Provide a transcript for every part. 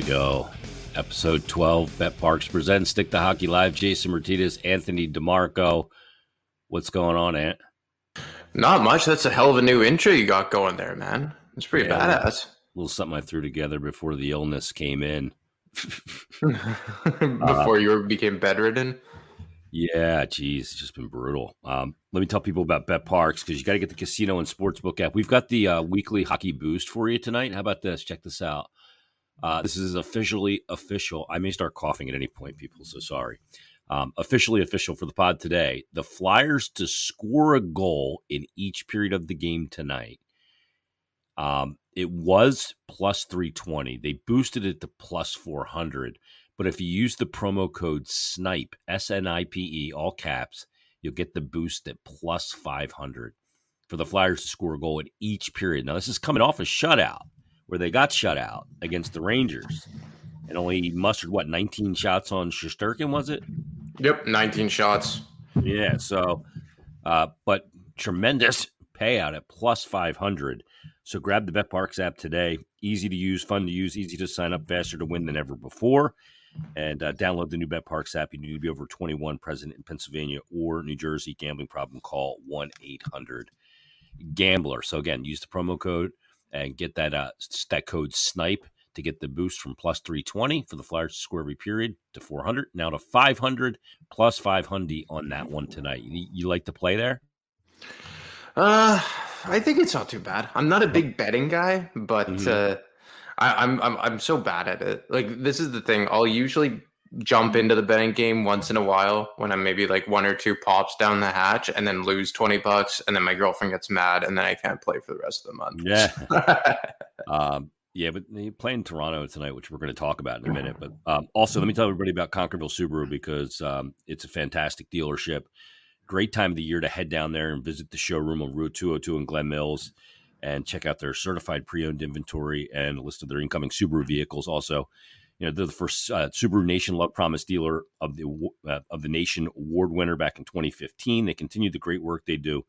we go. Episode 12, BetParx presents Stick to Hockey Live. Jason Martinez, Anthony DeMarco. What's going on, Ant? Not much. That's a hell of a new intro you got going there, man. It's pretty yeah, badass. A little something I threw together before the illness came in. before uh, you became bedridden? Yeah, geez, it's just been brutal. Um, let me tell people about BetParx because you got to get the casino and sportsbook app. We've got the uh, weekly hockey boost for you tonight. How about this? Check this out. Uh, this is officially official. I may start coughing at any point, people, so sorry. Um, officially official for the pod today. The Flyers to score a goal in each period of the game tonight. Um, it was plus 320. They boosted it to plus 400. But if you use the promo code SNIPE, S N I P E, all caps, you'll get the boost at plus 500 for the Flyers to score a goal in each period. Now, this is coming off a shutout where they got shut out against the Rangers and only mustered what 19 shots on Shesterkin, was it? Yep, 19 shots. Yeah, so uh, but tremendous payout at plus 500. So grab the BetParx app today. Easy to use, fun to use, easy to sign up, faster to win than ever before. And uh, download the new BetParx app. You need to be over 21, present in Pennsylvania or New Jersey. Gambling problem? Call 1 800 Gambler. So again, use the promo code and get that uh, that code snipe to get the boost from plus 320 for the Flyers to score every period to 400 now to 500 plus 500 on that one tonight. You, you like to play there? Uh, I think it's not too bad. I'm not a big betting guy, but mm-hmm. uh, I, I'm I'm I'm so bad at it. Like this is the thing. I'll usually jump into the betting game once in a while when I'm maybe like one or two pops down the hatch and then lose 20 bucks and then my girlfriend gets mad and then I can't play for the rest of the month. Yeah. um, yeah, but you play in Toronto tonight, which we're going to talk about in a minute. But um, also, let me tell everybody about Concordville Subaru because um, it's a fantastic dealership. Great time of the year to head down there and visit the showroom on Route 202 in Glen Mills and check out their certified pre-owned inventory and a list of their incoming Subaru vehicles. Also, you know, they're the first uh, Subaru Nation Love Promise dealer of the uh, of the nation award winner back in 2015. They continue the great work they do.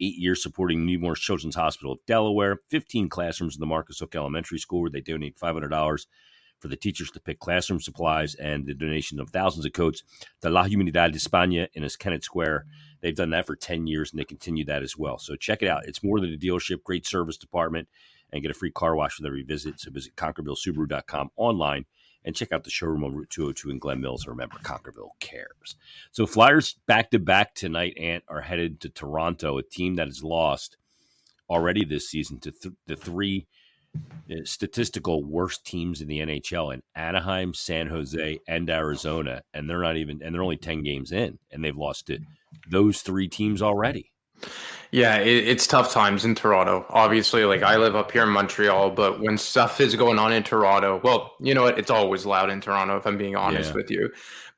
Eight years supporting Nemours Children's Hospital of Delaware, 15 classrooms in the Marcus Hook Elementary School where they donate $500 for the teachers to pick classroom supplies and the donation of thousands of coats to La Comunidad Hispana in Kennett Square. They've done that for 10 years and they continue that as well. So check it out. It's more than a dealership, great service department, and get a free car wash with every visit. So visit ConcordvilleSubaru.com online and check out the showroom on Route 202 in Glen Mills. Remember, Concordville cares. So Flyers back to back tonight, Ant, are headed to Toronto, a team that has lost already this season to th- the three uh, statistical worst teams in the NHL in Anaheim, San Jose, and Arizona. And they're not even, and they're only 10 games in, and they've lost to those three teams already. Yeah, it, it's tough times in Toronto. Obviously, like I live up here in Montreal, but when stuff is going on in Toronto, well, you know what? It's always loud in Toronto, if I'm being honest yeah. with you,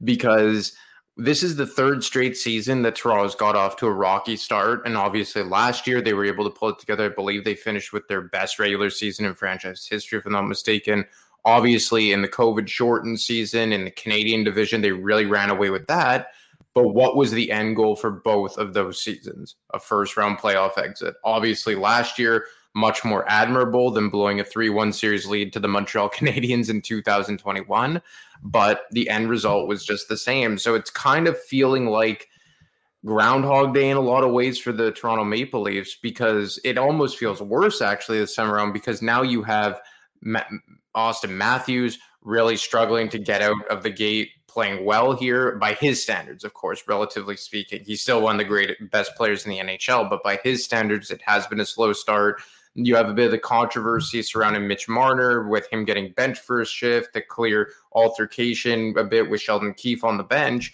because this is the third straight season that Toronto's got off to a rocky start. And obviously, last year they were able to pull it together. I believe they finished with their best regular season in franchise history, if I'm not mistaken. Obviously, in the COVID shortened season in the Canadian division, they really ran away with that. But what was the end goal for both of those seasons? A first round playoff exit. Obviously, last year, much more admirable than blowing a 3 1 series lead to the Montreal Canadiens in 2021. But the end result was just the same. So it's kind of feeling like Groundhog Day in a lot of ways for the Toronto Maple Leafs because it almost feels worse actually this time around because now you have Auston Matthews really struggling to get out of the gate playing well here by his standards, of course, relatively speaking. He's still one of the great best players in the NHL, but by his standards, it has been a slow start. You have a bit of the controversy surrounding Mitch Marner with him getting benched for a shift, the clear altercation a bit with Sheldon Keefe on the bench.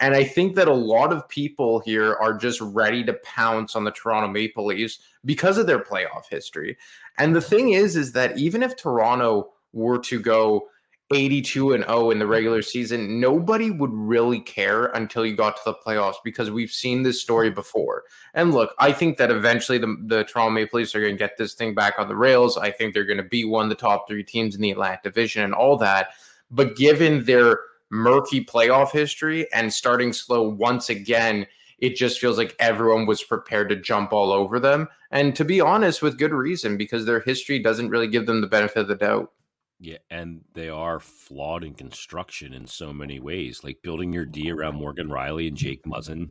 And I think that a lot of people here are just ready to pounce on the Toronto Maple Leafs because of their playoff history. And the thing is, is that even if Toronto were to go 82 and 0 in the regular season, nobody would really care until you got to the playoffs because we've seen this story before. And look, I think that eventually the, the Toronto Maple Leafs are going to get this thing back on the rails. I think they're going to be one of the top three teams in the Atlantic Division and all that. But given their murky playoff history and starting slow once again, it just feels like everyone was prepared to jump all over them. And to be honest, with good reason, because their history doesn't really give them the benefit of the doubt. Yeah, and they are flawed in construction in so many ways. Like building your D around Morgan Rielly and Jake Muzzin.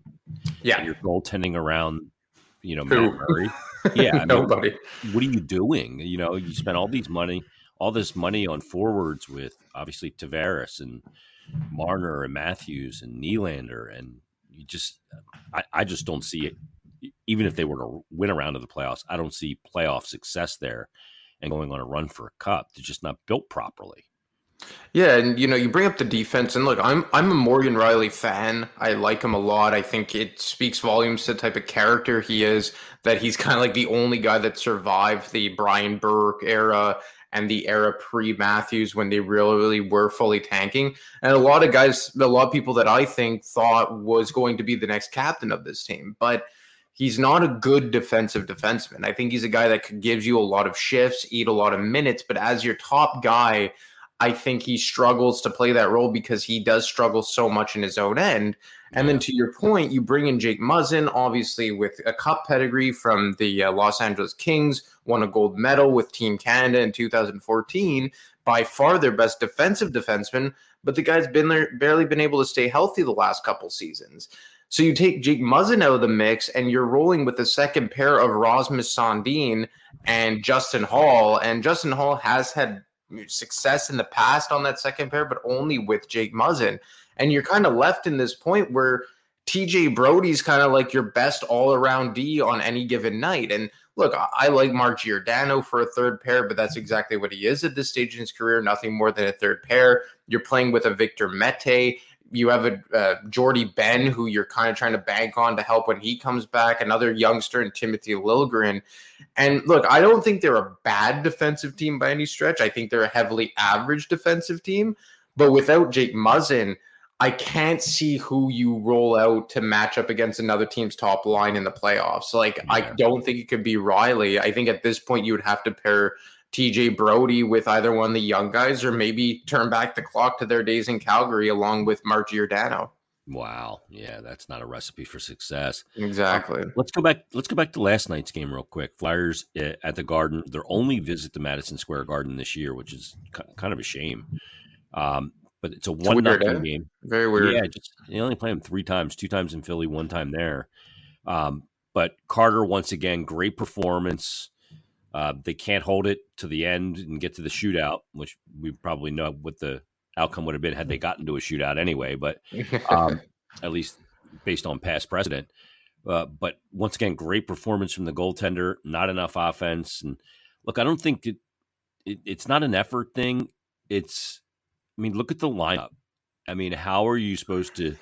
Yeah, And your goaltending around, you know, Matt Murray. Yeah, I mean, nobody. What are you doing? You know, you spent all these money, all this money on forwards with obviously Tavares and Marner and Matthews and Nylander, and you just, I, I just don't see it. Even if they were to win around to the playoffs, I don't see playoff success there and going on a run for a cup. They're just not built properly. Yeah, and you know, you bring up the defense, and look, I'm I'm a Morgan Rielly fan. I like him a lot. I think it speaks volumes to the type of character he is. That he's kind of like the only guy that survived the Brian Burke era and the era pre Matthews when they really, really were fully tanking. And a lot of guys, a lot of people that I think thought was going to be the next captain of this team, but he's not a good defensive defenseman. I think he's a guy that gives you a lot of shifts, eat a lot of minutes, but as your top guy, I think he struggles to play that role because he does struggle so much in his own end. And then to your point, you bring in Jake Muzzin, obviously with a cup pedigree from the uh, Los Angeles Kings, won a gold medal with Team Canada in 2014, by far their best defensive defenseman. But the guy's been there, barely been able to stay healthy the last couple seasons. So you take Jake Muzzin out of the mix, and you're rolling with the second pair of Rasmus Sandin and Justin Holl. And Justin Holl has had success in the past on that second pair, but only with Jake Muzzin. And you're kind of left in this point where TJ Brodie's kind of like your best all around D on any given night. And look, I like Mark Giordano for a third pair, but that's exactly what he is at this stage in his career, nothing more than a third pair. You're playing with a Victor Mete. You have a uh, Jordie Benn who you're kind of trying to bank on to help when he comes back, another youngster in Timothy Liljegren. And look, I don't think they're a bad defensive team by any stretch. I think they're a heavily average defensive team. But without Jake Muzzin, I can't see who you roll out to match up against another team's top line in the playoffs. Like, yeah. I don't think it could be Rielly. I think at this point you would have to pair TJ Brodie with either one of the young guys or maybe turn back the clock to their days in Calgary along with Mark Giordano. Wow. Yeah, that's not a recipe for success. Exactly. Uh, let's go back let's go back to last night's game real quick. Flyers eh, at the Garden, their only visit to Madison Square Garden this year, which is kind of a shame. Um, but it's a it's one nothing eh? game. Very weird. Yeah, just they only play them three times, two times in Philly, one time there. Um, but Carter once again, great performance. Uh, they can't hold it to the end and get to the shootout, which we probably know what the outcome would have been had they gotten to a shootout anyway. But um, at least based on past precedent. Uh, but once again, great performance from the goaltender. Not enough offense. And look, I don't think it, it, it's not an effort thing. It's I mean, look at the lineup. I mean, how are you supposed to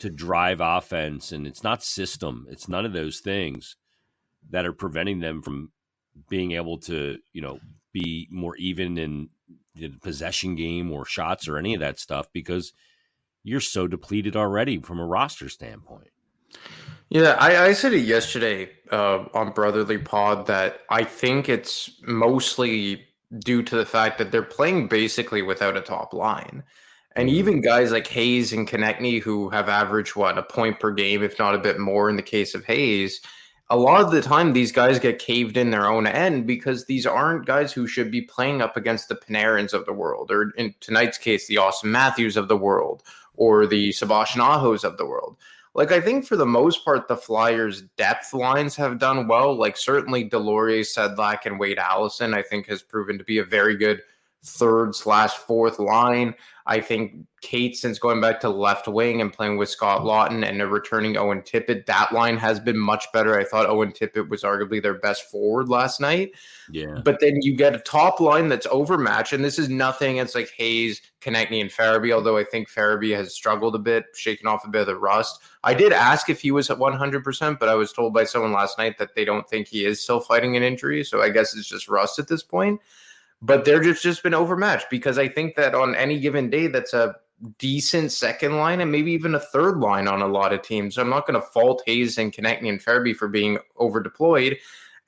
to drive offense? And it's not system. It's none of those things that are preventing them from being able to, you know, be more even in the possession game or shots or any of that stuff because you're so depleted already from a roster standpoint. Yeah, I, I said it yesterday uh, on Brotherly Pod that I think it's mostly due to the fact that they're playing basically without a top line. And mm-hmm. even guys like Hayes and Konecny, who have averaged what a point per game, if not a bit more in the case of Hayes, a lot of the time these guys get caved in their own end because these aren't guys who should be playing up against the Panarins of the world, or in tonight's case, the Auston Matthews of the world, or the Sebastian Ahos of the world. Like I think for the most part, the Flyers' depth lines have done well. Like certainly Deslauriers, Sedlak, and Wade Allison, I think has proven to be a very good third slash fourth line. I think Kate, since going back to left wing and playing with Scott Laughton and returning Owen Tippett, that line has been much better. I thought Owen Tippett was arguably their best forward last night. Yeah. But then you get a top line that's overmatched, and this is nothing. It's like Hayes, Konecny, and Farabee, although I think Farabee has struggled a bit, shaking off a bit of the rust. I did ask if he was at 100%, but I was told by someone last night that they don't think he is still fighting an injury. So I guess it's just rust at this point but they're just just been overmatched because I think that on any given day, that's a decent second line and maybe even a third line on a lot of teams. So I'm not going to fault Hayes and Konecny and Farabee for being over deployed.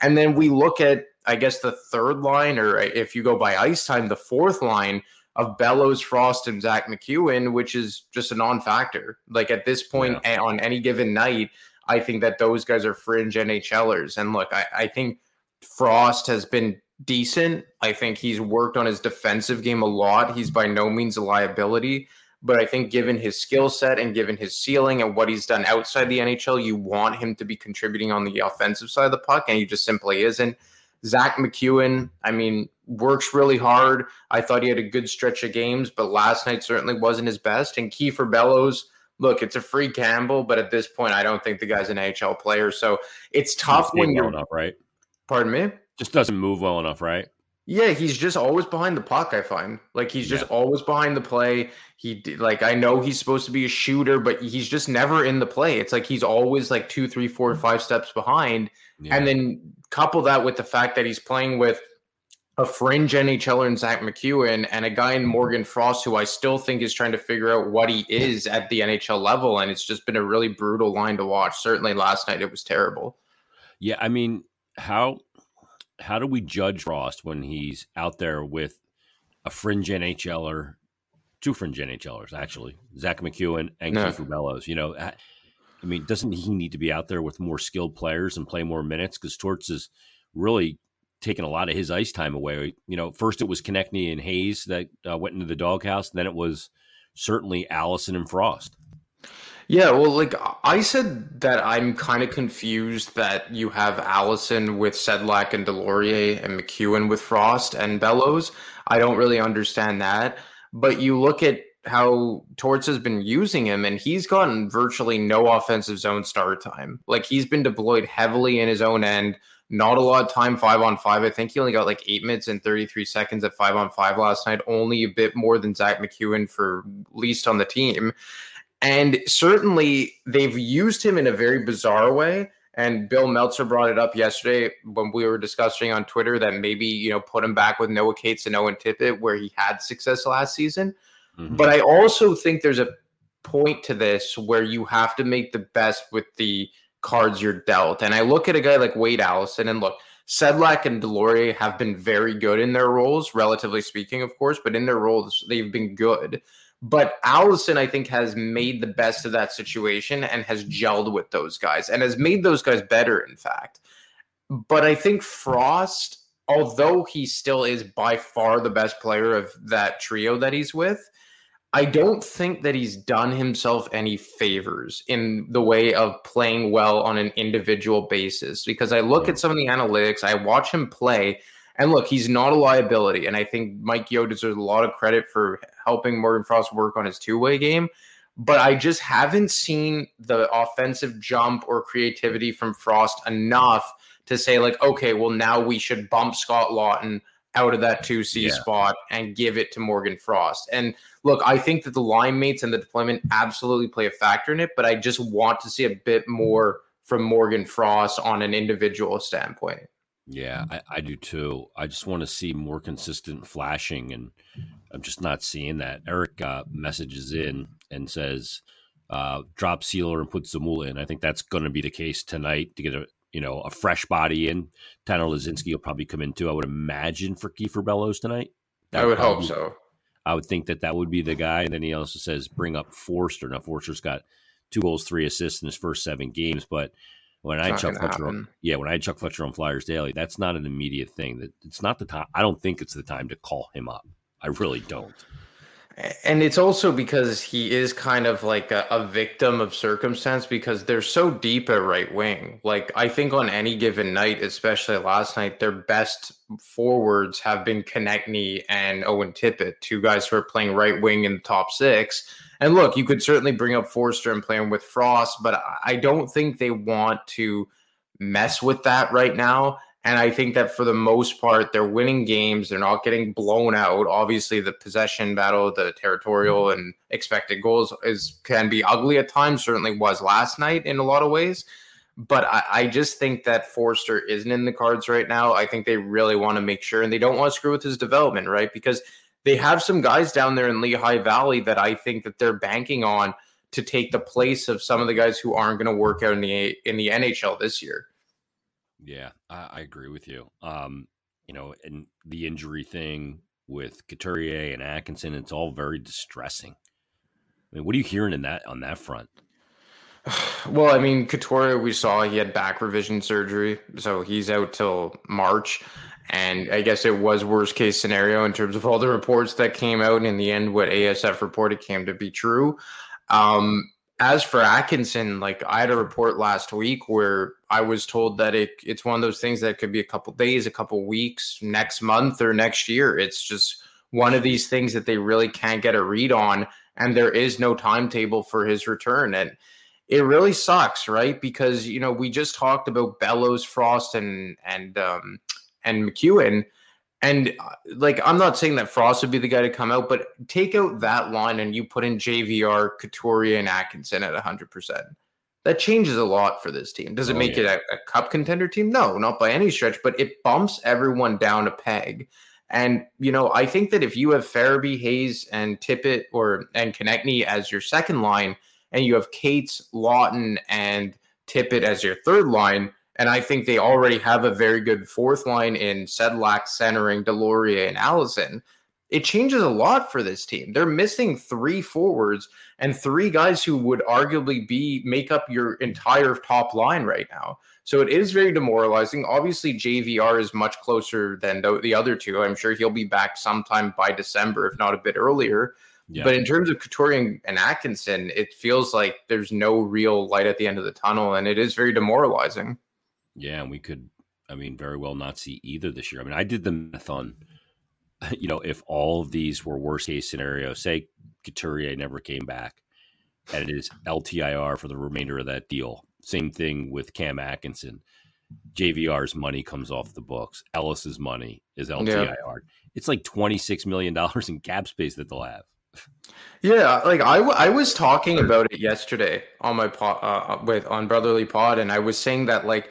And then we look at, I guess, the third line, or if you go by ice time, the fourth line of Bellows, Frost, and Zack MacEwen, which is just a non-factor. Like at this point yeah. on any given night, I think that those guys are fringe NHLers. And look, I, I think Frost has been decent. I think he's worked on his defensive game a lot. He's by no means a liability, but I think given his skill set and given his ceiling and what he's done outside the NHL, you want him to be contributing on the offensive side of the puck, and he just simply isn't. Zack MacEwen, I mean, works really hard. I thought he had a good stretch of games, but last night certainly wasn't his best. And Kiefer Bellows, look, it's a free gamble, but at this point, I don't think the guy's an NHL player. So it's tough when you're enough, right. Pardon me. Just doesn't move well enough, right? Yeah, he's just always behind the puck. I find like he's just yeah. always behind the play. He like I know he's supposed to be a shooter, but he's just never in the play. It's like he's always like two, three, four, five steps behind. Yeah. And then couple that with the fact that he's playing with a fringe NHLer in Zack MacEwen and a guy in Morgan Frost who I still think is trying to figure out what he is at the NHL level. And it's just been a really brutal line to watch. Certainly last night it was terrible. Yeah, I mean, how how do we judge Frost when he's out there with a fringe NHLer, two fringe NHLers actually, Zack MacEwen and no. Bellows? You know, I, mean, doesn't he need to be out there with more skilled players and play more minutes? Because Torts is really taking a lot of his ice time away. You know, first it was Konecny and Hayes that uh, went into the doghouse, then it was certainly Allison and Frost. Yeah, well, like I said that I'm kind of confused that you have Allison with Sedlak and Deslauriers and MacEwen with Frost and Bellows. I don't really understand that. But you look at how Torts has been using him, and he's gotten virtually no offensive zone start time. Like he's been deployed heavily in his own end. Not a lot of time five on five. I think he only got like eight minutes and 33 seconds at five on five last night, only a bit more than Zack MacEwen for least on the team. And certainly they've used him in a very bizarre way. And Bill Meltzer brought it up yesterday when we were discussing on Twitter that maybe, you know, put him back with Noah Cates and Owen Tippett where he had success last season. Mm-hmm. But I also think there's a point to this where you have to make the best with the cards you're dealt. And I look at a guy like Wade Allison and look, Sedlak and Deslauriers have been very good in their roles, relatively speaking, of course, but in their roles, they've been good. But Allison, I think, has made the best of that situation and has gelled with those guys and has made those guys better, in fact. But I think Frost, although he still is by far the best player of that trio that he's with, I don't think that he's done himself any favors in the way of playing well on an individual basis. Because I look at some of the analytics, I watch him play, and look, he's not a liability. And I think Mike Yeo deserves a lot of credit for helping Morgan Frost work on his two way game. But I just haven't seen the offensive jump or creativity from Frost enough to say, like, okay, well, now we should bump Scott Laughton out of that 2C yeah. spot and give it to Morgan Frost. And look, I think that the line mates and the deployment absolutely play a factor in it, but I just want to see a bit more from Morgan Frost on an individual standpoint. Yeah, I, I, do too. I just want to see more consistent flashing, and I'm just not seeing that. Eric uh, messages in and says, uh, "Drop Seeler and put Zamula in." I think that's going to be the case tonight to get a you know a fresh body in. Tanner Laczynski will probably come in too. I would imagine for Kiefer Bellows tonight. That I would probably, hope so. I would think that that would be the guy. And then he also says bring up Foerster." Now Foerster's got two goals, three assists in his first seven games, but when I had Chuck Fletcher, on, yeah, when I had Chuck Fletcher on Flyers Daily, that's not an immediate thing. That it's not the time. I don't think it's the time to call him up. I really don't. And it's also because he is kind of like a, a, victim of circumstance because they're so deep at right wing. Like I think on any given night, especially last night, their best forwards have been Konecny and Owen Tippett, two guys who are playing right wing in the top six and look, you could certainly bring up Foerster and play him with Frost, but I don't think they want to mess with that right now. And I think that for the most part, they're winning games. They're not getting blown out. Obviously, the possession battle, the territorial mm-hmm. and expected goals is can be ugly at times. Certainly was last night in a lot of ways. But I, I just think that Foerster isn't in the cards right now. I think they really want to make sure, and they don't want to screw with his development, right? Because they have some guys down there in Lehigh Valley that I think that they're banking on to take the place of some of the guys who aren't going to work out in the in the NHL this year. Yeah, I, I agree with you. Um, you know, and the injury thing with Couturier and Atkinson, it's all very distressing. I mean, what are you hearing in that on that front? Well, I mean, Couturier, we saw he had back revision surgery, so he's out till March. And I guess it was worst case scenario in terms of all the reports that came out. And in the end, what ASF reported came to be true. Um, as for Atkinson, like I had a report last week where I was told that it it's one of those things that could be a couple days, a couple weeks, next month or next year. It's just one of these things that they really can't get a read on, and there is no timetable for his return. And it really sucks, right? Because you know we just talked about Bellows, Frost, and and um, and MacEwen and uh, like, I'm not saying that Frost would be the guy to come out, but take out that line and you put in JVR, Couturier, and Atkinson at 100%. That changes a lot for this team. Does it oh, make yeah. it a, a, cup contender team? No, not by any stretch, but it bumps everyone down a peg. And, you know, I think that if you have Farabee, Hayes, and Tippett or and Konecny as your second line, and you have Cates, Laughton, and Tippett as your third line, and I think they already have a very good fourth line in Sedlak centering Deslauriers and Allison. It changes a lot for this team. They're missing three forwards and three guys who would arguably be make up your entire top line right now. So it is very demoralizing. Obviously, JVR is much closer than the, the other two. I'm sure he'll be back sometime by December, if not a bit earlier. Yeah. But in terms of Couturier and Atkinson, it feels like there's no real light at the end of the tunnel, and it is very demoralizing. Yeah, and we could, I mean, very well not see either this year. I mean, I did the math on, you know, if all of these were worst case scenario, say Couturier never came back, and it is LTIR for the remainder of that deal. Same thing with Cam Atkinson. JVR's money comes off the books. Ellis's money is LTIR. Yeah. It's like twenty six million dollars in cap space that they'll have. Yeah, like I, w- I was talking about it yesterday on my pod uh, with on Brotherly Pod, and I was saying that like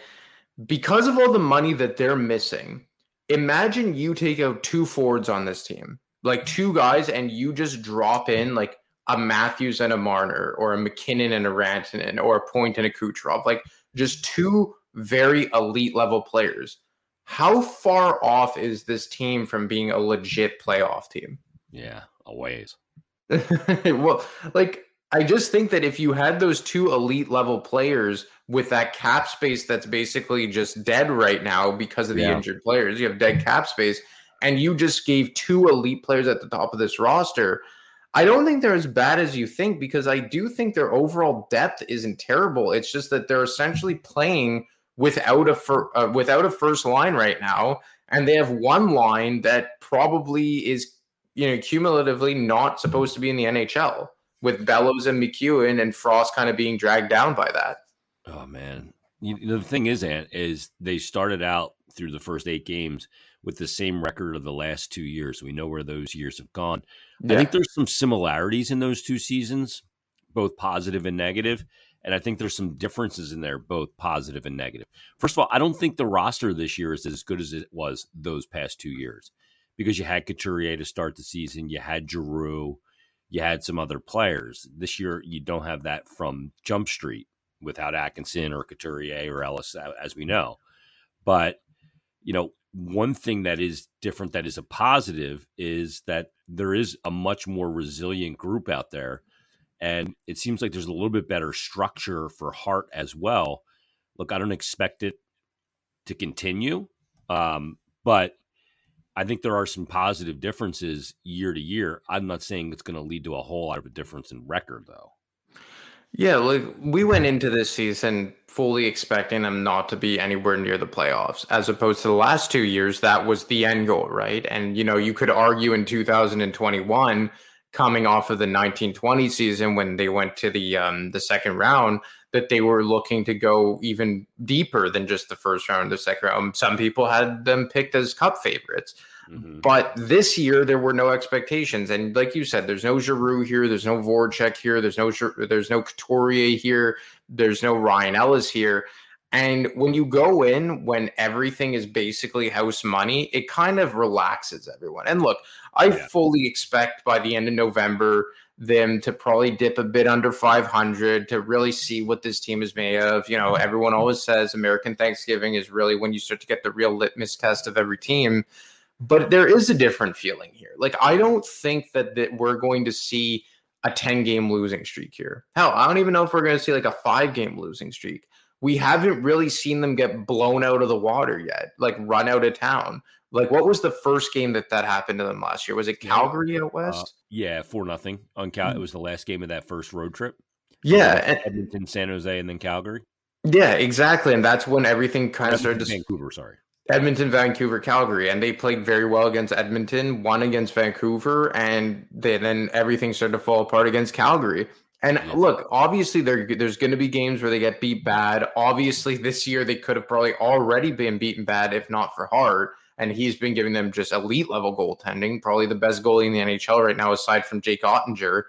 because of all the money that they're missing, imagine you take out two forwards on this team, like two guys, and you just drop in like a Matthews and a Marner, or a MacKinnon and a Rantanen, or a Point and a Kucherov, like just two very elite level players. How far off is this team from being a legit playoff team? Yeah, a ways. well, like I just think that if you had those two elite level players with that cap space that's basically just dead right now because of the yeah. injured players. You have dead cap space, and you just gave two elite players at the top of this roster. I don't think they're as bad as you think because I do think their overall depth isn't terrible. It's just that they're essentially playing without a fir- uh, without a first line right now, and they have one line that probably is you know cumulatively not supposed to be in the NHL with Bellows and MacEwen and Frost kind of being dragged down by that. Oh man, you know, the thing is, Ant, is they started out through the first eight games with the same record of the last two years. We know where those years have gone. Yeah. I think there's some similarities in those two seasons, both positive and negative, and I think there's some differences in there, both positive and negative. First of all, I don't think the roster this year is as good as it was those past two years because you had Couturier to start the season, you had Giroux, you had some other players. This year, you don't have that from Jump Street without Atkinson or Couturier or Ellis, as we know. But, you know, one thing that is different that is a positive is that there is a much more resilient group out there. And it seems like there's a little bit better structure for Hart as well. Look, I don't expect it to continue, um, but I think there are some positive differences year to year. I'm not saying it's going to lead to a whole lot of a difference in record, though. Yeah, like we went into this season fully expecting them not to be anywhere near the playoffs, as opposed to the last two years, that was the end goal, right? And you know, you could argue in 2021, coming off of the 1920 season when they went to the um, the second round, that they were looking to go even deeper than just the first round, the second round. Some people had them picked as cup favorites. Mm-hmm. But this year there were no expectations, and like you said, there's no Giroux here, there's no Voracek here, there's no there's no Couturier here, there's no Ryan Ellis here. And when you go in when everything is basically house money, it kind of relaxes everyone. And look, I yeah. fully expect by the end of November them to probably dip a bit under 500 to really see what this team is made of. You know, everyone always says American Thanksgiving is really when you start to get the real litmus test of every team but there is a different feeling here. Like I don't think that that we're going to see a 10 game losing streak here. Hell, I don't even know if we're going to see like a 5 game losing streak. We haven't really seen them get blown out of the water yet, like run out of town. Like, what was the first game that that happened to them last year? Was it Calgary out uh, west? Uh, yeah, four nothing on Cal. It was the last game of that first road trip. Yeah, and, Edmonton, San Jose, and then Calgary. Yeah, exactly, and that's when everything kind of started. To, Vancouver, sorry. Edmonton, Vancouver, Calgary, and they played very well against Edmonton, won against Vancouver, and they, then everything started to fall apart against Calgary. And look, obviously there, there's going to be games where they get beat bad. Obviously, this year they could have probably already been beaten bad if not for Hart. And he's been giving them just elite level goaltending, probably the best goalie in the NHL right now, aside from Jake Oettinger.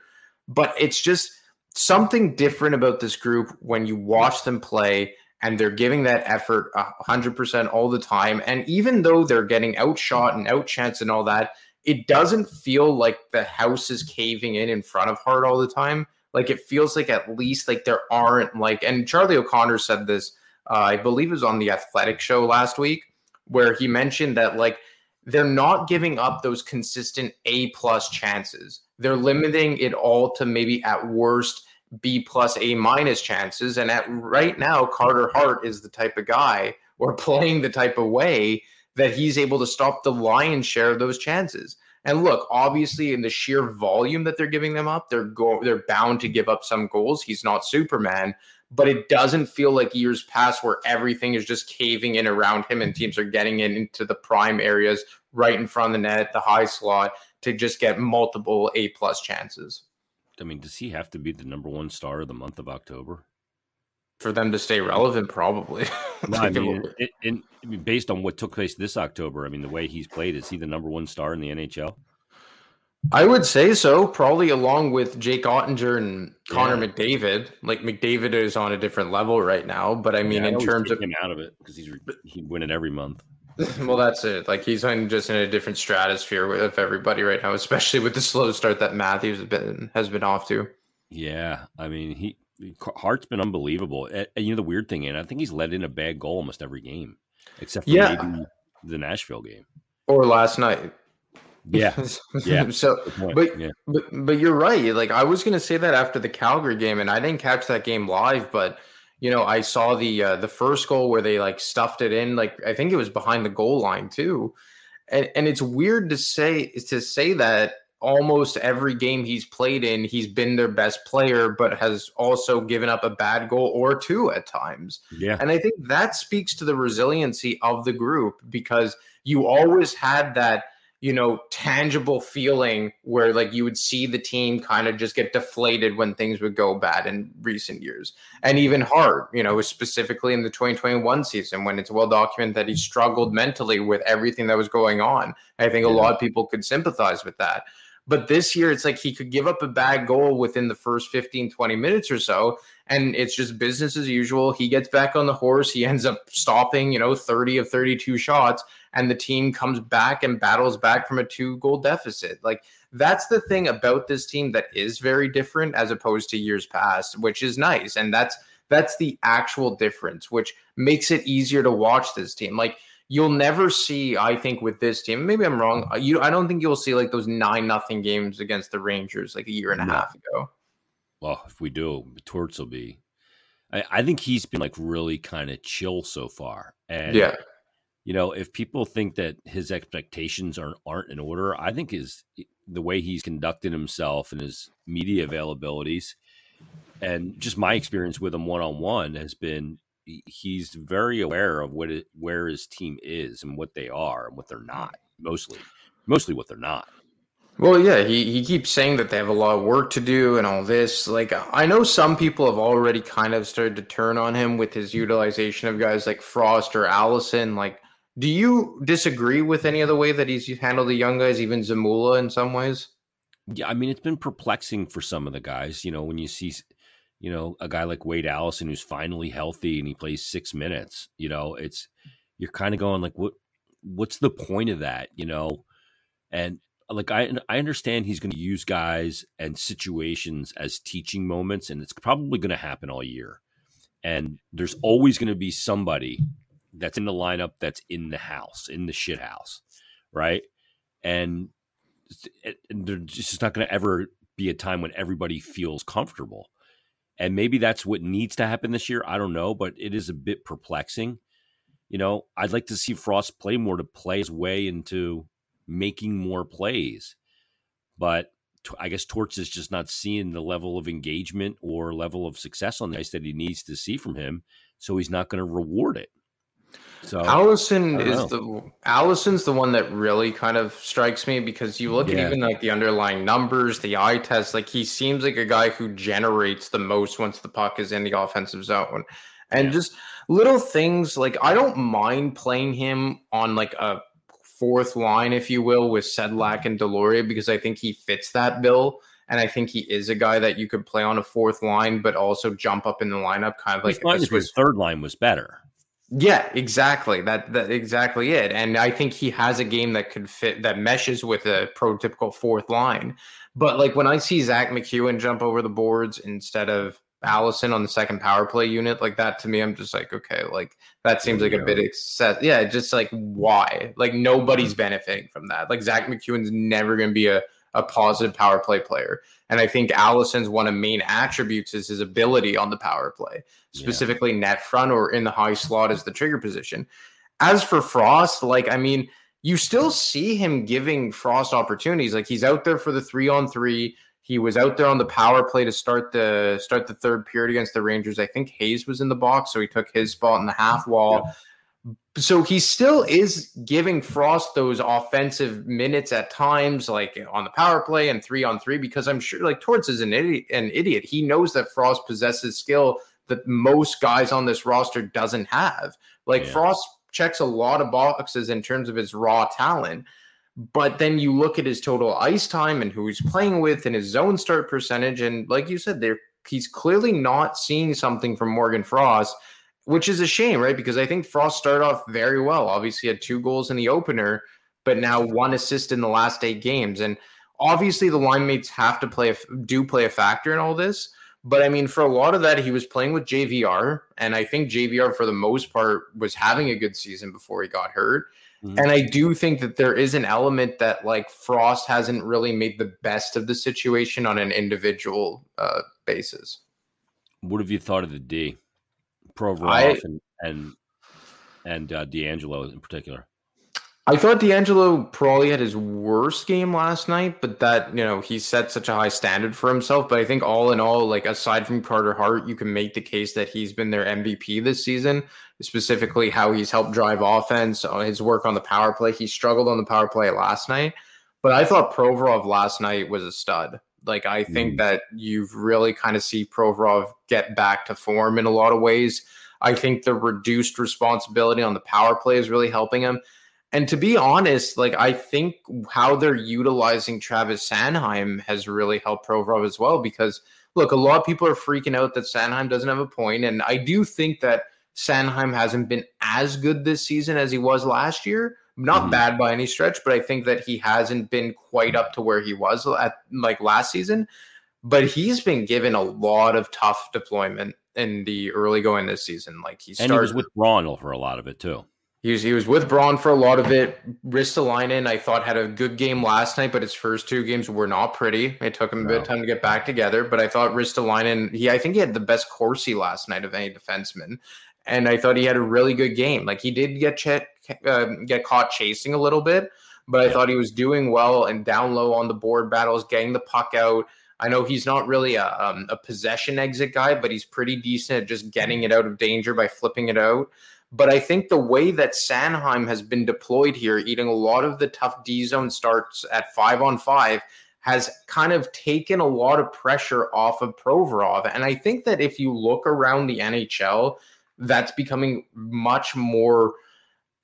But it's just something different about this group when you watch them play and they're giving that effort 100% all the time. And even though they're getting outshot and outchanced and all that, it doesn't feel like the house is caving in in front of Hart all the time. Like it feels like at least like there aren't like, and Charlie O'Connor said this, uh, I believe it was on the Athletic show last week, where he mentioned that like they're not giving up those consistent A plus chances. They're limiting it all to maybe at worst B plus A minus chances. And at right now, Carter Hart is the type of guy or playing the type of way that he's able to stop the lion's share of those chances. And look, obviously, in the sheer volume that they're giving them up, they're go they're bound to give up some goals. He's not Superman, but it doesn't feel like years past where everything is just caving in around him and teams are getting in into the prime areas right in front of the net, the high slot to just get multiple A plus chances. I mean, does he have to be the number one star of the month of October? For them to stay relevant, probably. no, I mean, it, it, based on what took place this October, I mean, the way he's played, is he the number one star in the NHL? I would say so, probably along with Jake Oettinger and Connor yeah. McDavid. Like McDavid is on a different level right now, but I mean, yeah, I in terms of him out of it because he's he'd win it every month. well, that's it. Like he's in just in a different stratosphere with everybody right now, especially with the slow start that Matthews has been has been off to. Yeah, I mean he Hart's been unbelievable. And, you know the weird thing, and I think he's let in a bad goal almost every game, except for yeah. maybe the Nashville game or last night. Yeah, yeah. so, but yeah. but but you're right. Like I was gonna say that after the Calgary game, and I didn't catch that game live, but you know, I saw the uh, the first goal where they like stuffed it in, like I think it was behind the goal line too, and and it's weird to say to say that almost every game he's played in, he's been their best player, but has also given up a bad goal or two at times. Yeah, and I think that speaks to the resiliency of the group because you always had that you know, tangible feeling where like you would see the team kind of just get deflated when things would go bad in recent years. And even Hart, you know, specifically in the 2021 season when it's well documented that he struggled mentally with everything that was going on. I think a lot of people could sympathize with that. But this year, it's like he could give up a bad goal within the first 15, 20 minutes or so. And it's just business as usual. He gets back on the horse. He ends up stopping, you know, 30 of 32 shots and the team comes back and battles back from a two goal deficit. Like that's the thing about this team that is very different as opposed to years past, which is nice. And that's that's the actual difference, which makes it easier to watch this team. Like you'll never see, I think, with this team. Maybe I'm wrong. Uh, you, I don't think you'll see like those nine nothing games against the Rangers like a year and a no. half ago. Well, if we do, Torts will be. I, I think he's been like really kind of chill so far, and yeah, you know, if people think that his expectations aren't aren't in order, I think is the way he's conducted himself and his media availabilities, and just my experience with him one on one has been he's very aware of what it, where his team is and what they are and what they're not. Mostly, mostly what they're not. Well, yeah, he, he keeps saying that they have a lot of work to do and all this. Like, I know some people have already kind of started to turn on him with his utilization of guys like Frost or Allison. Like, do you disagree with any of the way that he's handled the young guys, even Zamula in some ways? Yeah, I mean, it's been perplexing for some of the guys. You know, when you see, you know, a guy like Wade Allison who's finally healthy and he plays six minutes, you know, it's you're kind of going like, what, what's the point of that? You know, and like I I understand he's going to use guys and situations as teaching moments, and it's probably going to happen all year. And there's always going to be somebody that's in the lineup that's in the house, in the shit house, right? And, and there's just not going to ever be a time when everybody feels comfortable. And maybe that's what needs to happen this year. I don't know, but it is a bit perplexing. You know, I'd like to see Frost play more to play his way into making more plays. But I guess Torts is just not seeing the level of engagement or level of success on the ice that he needs to see from him. So he's not going to reward it. So Allison is the Allison's the one that really kind of strikes me because you look yeah. at even like the underlying numbers, the eye test, like he seems like a guy who generates the most once the puck is in the offensive zone. And yeah. just little things like I don't mind playing him on like a fourth line, if you will, with Sedlak and Deslauriers because I think he fits that bill. And I think he is a guy that you could play on a fourth line, but also jump up in the lineup, kind of like his third line was better. Yeah, exactly. That that exactly it. And I think he has a game that could fit that meshes with a prototypical fourth line. But like when I see Zack MacEwen jump over the boards instead of Allison on the second power play unit like that to me, I'm just like, okay, like that seems like a bit excess. Yeah, just like why? Like nobody's benefiting from that. Like Zack MacEwen's never gonna be a a positive power play player. And I think Allison's one of main attributes is his ability on the power play, specifically yeah. net front or in the high slot as the trigger position. As for Frost, like I mean, you still see him giving Frost opportunities. Like he's out there for the three on three. He was out there on the power play to start the start the third period against the Rangers. I think Hayes was in the box, so he took his spot in the half wall. Yeah so he still is giving Frost those offensive minutes at times, like on the power play and three on three, because I'm sure like Torts is an idiot, an idiot. He knows that Frost possesses skill that most guys on this roster doesn't have. Like yeah. Frost checks a lot of boxes in terms of his raw talent. But then you look at his total ice time and who he's playing with and his zone start percentage. And like you said, there he's clearly not seeing something from Morgan Frost which is a shame, right? Because I think Frost started off very well. Obviously, had two goals in the opener, but now one assist in the last eight games. And obviously, the line mates have to play, a, do play a factor in all this. But I mean, for a lot of that, he was playing with JVR, and I think JVR, for the most part, was having a good season before he got hurt. Mm-hmm. And I do think that there is an element that like Frost hasn't really made the best of the situation on an individual uh, basis. What have you thought of the D? Provorov and and, and uh, DeAngelo in particular. I thought DeAngelo probably had his worst game last night, but that you know he set such a high standard for himself. But I think all in all, like aside from Carter Hart, you can make the case that he's been their MVP this season. Specifically, how he's helped drive offense, uh, his work on the power play. He struggled on the power play last night, but I thought Provorov last night was a stud. Like I think mm. that you've really kind of see Provorov get back to form in a lot of ways. I think the reduced responsibility on the power play is really helping him. And to be honest, like I think how they're utilizing Travis Sanheim has really helped Provorov as well. Because look, a lot of people are freaking out that Sanheim doesn't have a point, and I do think that Sanheim hasn't been as good this season as he was last year. Not mm-hmm. bad by any stretch, but I think that he hasn't been quite up to where he was at like last season. But he's been given a lot of tough deployment in the early going this season. Like he started and he was with Braun for a lot of it too. He was he was with Braun for a lot of it. Ristolainen, I thought had a good game last night, but his first two games were not pretty. It took him a no. bit of time to get back together. But I thought Ristolainen, he I think he had the best Corsi last night of any defenseman and I thought he had a really good game. Like he did get ch- uh, get caught chasing a little bit, but I yeah. thought he was doing well and down low on the board battles, getting the puck out. I know he's not really a, um, a possession exit guy, but he's pretty decent at just getting it out of danger by flipping it out. But I think the way that Sanheim has been deployed here, eating a lot of the tough D zone starts at five on five, has kind of taken a lot of pressure off of Provorov. And I think that if you look around the NHL, that's becoming much more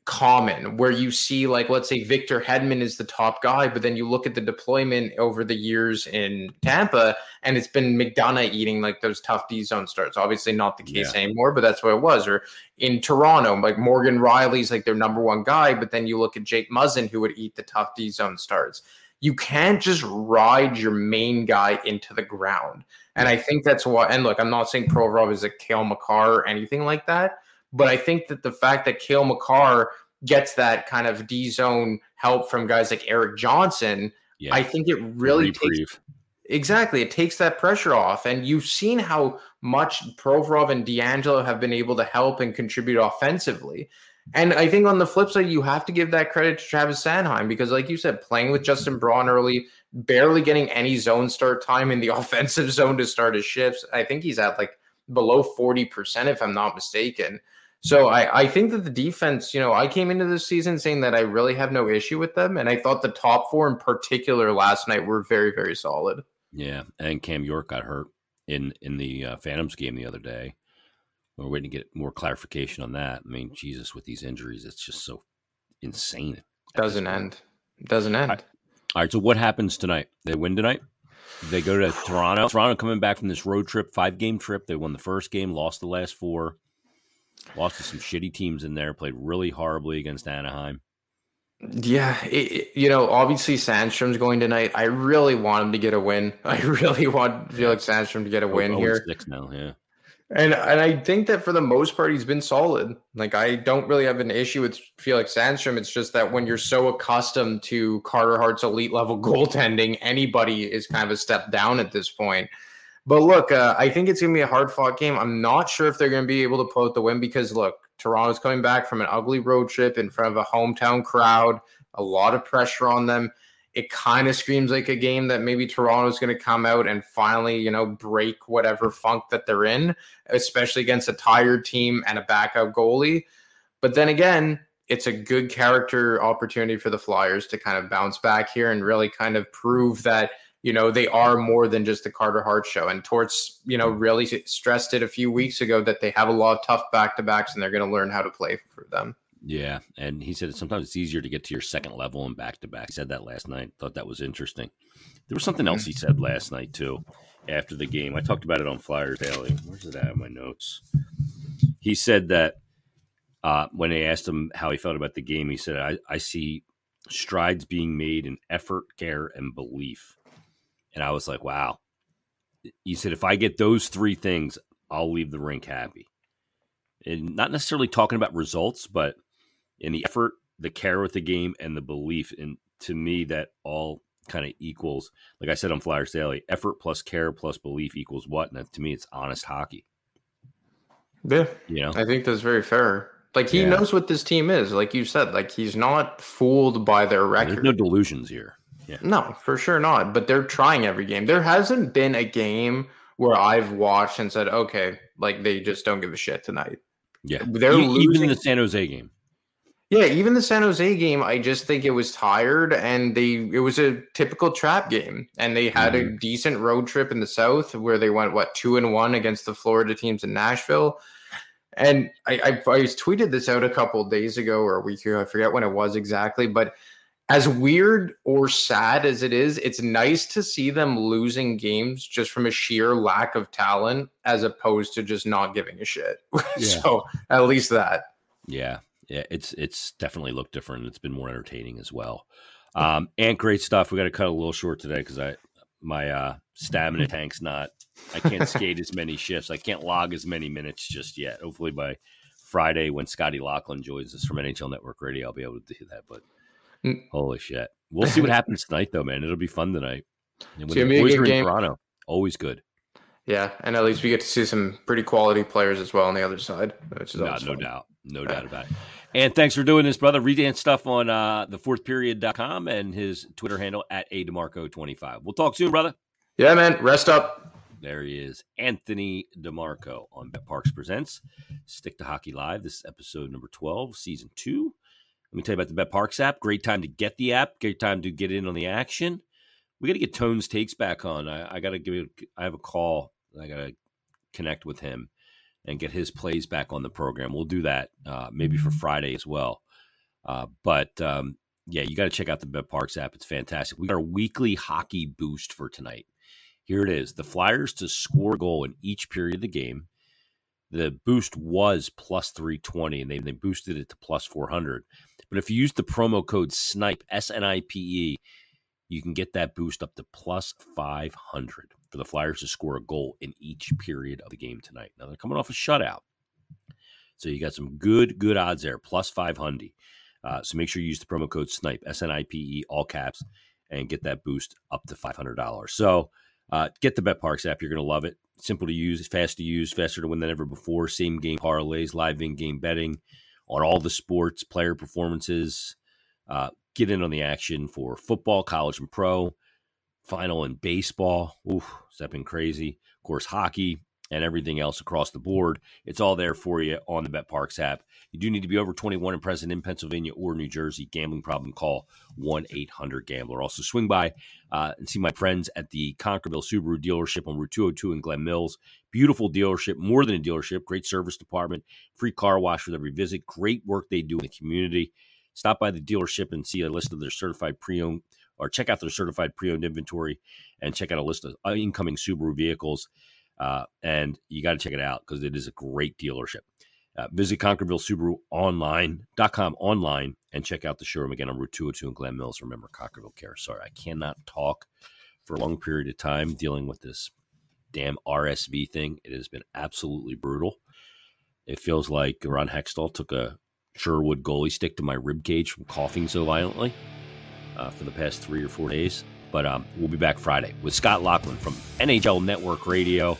common where you see like let's say Victor Hedman is the top guy but then you look at the deployment over the years in Tampa and it's been McDonagh eating like those tough D zone starts obviously not the case yeah. anymore but that's what it was or in Toronto like Morgan Rielly's like their number one guy but then you look at Jake Muzzin who would eat the tough D zone starts you can't just ride your main guy into the ground and I think that's why. And look, I'm not saying Provorov is a Cale Makar or anything like that, but I think that the fact that Cale Makar gets that kind of D zone help from guys like Erik Johnson, yeah. I think it really takes. Exactly. It takes that pressure off. And you've seen how much Provorov and DeAngelo have been able to help and contribute offensively. And I think on the flip side, you have to give that credit to Travis Sanheim because, like you said, playing with Justin Braun early, barely getting any zone start time in the offensive zone to start his shifts. I think he's at like below 40%, if I'm not mistaken. So I, I think that the defense, you know, I came into this season saying that I really have no issue with them. And I thought the top four in particular last night were very, very solid. Yeah. And Cam York got hurt in in the uh, Phantoms game the other day. We're waiting to get more clarification on that. I mean, Jesus, with these injuries, it's just so insane. Doesn't end. Doesn't end. All right. All right. So what happens tonight? They win tonight. They go to Toronto. Toronto coming back from this road trip, five game trip. They won the first game, lost the last four, lost to some shitty teams in there. Played really horribly against Anaheim. Yeah, it, you know, obviously Sandstrom's going tonight. I really want him to get a win. I really want Felix Sandstrom to get a oh, win oh, here. Six now, yeah. And and I think that for the most part he's been solid. Like I don't really have an issue with Felix Sandstrom. It's just that when you're so accustomed to Carter Hart's elite level goaltending, anybody is kind of a step down at this point. But look, uh, I think it's going to be a hard fought game. I'm not sure if they're going to be able to pull out the win because look, Toronto's coming back from an ugly road trip in front of a hometown crowd, a lot of pressure on them it kind of screams like a game that maybe Toronto's going to come out and finally, you know, break whatever funk that they're in, especially against a tired team and a backup goalie. But then again, it's a good character opportunity for the Flyers to kind of bounce back here and really kind of prove that you know they are more than just the Carter Hart show. And Torts, you know, really stressed it a few weeks ago that they have a lot of tough back to backs and they're going to learn how to play for them. Yeah, and he said sometimes it's easier to get to your second level and back to back. Said that last night. Thought that was interesting. There was something else he said last night too. After the game, I talked about it on Flyers Daily. Where's it at in my notes? He said that uh, when they asked him how he felt about the game, he said, I, "I see strides being made in effort, care, and belief." And I was like, "Wow." He said, "If I get those three things, I'll leave the rink happy." And not necessarily talking about results, but in the effort, the care with the game, and the belief. And to me, that all kind of equals, like I said on Flyers Daily, effort plus care plus belief equals what? And to me, it's honest hockey. Yeah, you know, I think that's very fair. Like he yeah. knows what this team is. Like you said, like he's not fooled by their record. There's no delusions here. Yeah. No, for sure not. But they're trying every game. There hasn't been a game where I've watched and said, okay, like they just don't give a shit tonight. Yeah, they're even losing. in the San Jose game. Yeah, even the San Jose game, I just think it was tired and they it was a typical trap game. And they had mm-hmm. a decent road trip in the South where they went what two and one against the Florida teams in Nashville. And I, I, I tweeted this out a couple days ago or a week ago. I forget when it was exactly, but as weird or sad as it is, it's nice to see them losing games just from a sheer lack of talent as opposed to just not giving a shit. Yeah. so at least that. Yeah yeah, it's it's definitely looked different. It's been more entertaining as well. Um, and great stuff. We got to cut a little short today because I my uh, stamina tank's not. I can't skate as many shifts. I can't log as many minutes just yet. Hopefully by Friday when Scotty Laughlin joins us from NHL Network Radio, I'll be able to do that. But mm. holy shit, we'll see what happens tonight, though, man. It'll be fun tonight. And when the boys are in Toronto, always good. Yeah, and at least we get to see some pretty quality players as well on the other side, which is no, no doubt, no doubt about it. And thanks for doing this, brother. Read and stuff on uh, thefourthperiod.com and his Twitter handle at a DeMarco25. We'll talk soon, brother. Yeah, man. Rest up. There he is, Anthony DeMarco on BetParx Presents. Stick to Hockey Live. This is episode number 12, season two. Let me tell you about the BetParx app. Great time to get the app. Great time to get in on the action. We got to get Tones Takes back on. I, I got to give it, I have a call I got to connect with him and get his plays back on the program. We'll do that uh, maybe for Friday as well. Uh, but um, yeah, you got to check out the BetParx app. It's fantastic. We got our weekly hockey boost for tonight. Here it is: the Flyers to score a goal in each period of the game. The boost was plus three twenty, and they they boosted it to plus four hundred. But if you use the promo code SNIPE S N I P E, you can get that boost up to plus five hundred for the Flyers to score a goal in each period of the game tonight. Now they're coming off a shutout. So you got some good, good odds there, plus 500. Uh, so make sure you use the promo code SNIPE, S N I P E, all caps, and get that boost up to $500. So Uh, get the BetParx app. You're going to love it. Simple to use, fast to use, faster to win than ever before. Same game parlays, live in game betting on all the sports, player performances. Uh, get in on the action for football, college, and pro. Final in baseball. Oof, has been crazy? Of course, hockey, and everything else across the board. It's all there for you on the BetParx app. You do need to be over 21 and present in Pennsylvania or New Jersey. Gambling problem, call 1 800 Gambler. Also, swing by uh, and see my friends at the Concordville Subaru dealership on Route 202 in Glen Mills. Beautiful dealership, more than a dealership, great service department, free car wash with every visit, great work they do in the community. Stop by the dealership and see a list of their certified pre owned or check out their certified pre owned inventory and check out a list of incoming Subaru vehicles. Uh, and you got to check it out because it is a great dealership. Uh, visit Concordville Subaru online.com online and check out the showroom again on Route 202 in Glen Mills. Remember, Concordville Care. Sorry, I cannot talk for a long period of time dealing with this damn RSV thing. It has been absolutely brutal. It feels like Ron Hextall took a Sherwood goalie stick to my rib cage from coughing so violently uh, for the past three or four days. But um, we'll be back Friday with Scott Laughlin from NHL Network Radio,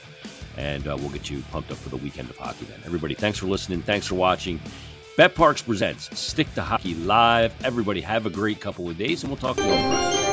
and uh, we'll get you pumped up for the weekend of hockey then. Everybody, thanks for listening. Thanks for watching. BetParx presents Stick to Hockey Live. Everybody, have a great couple of days, and we'll talk to you.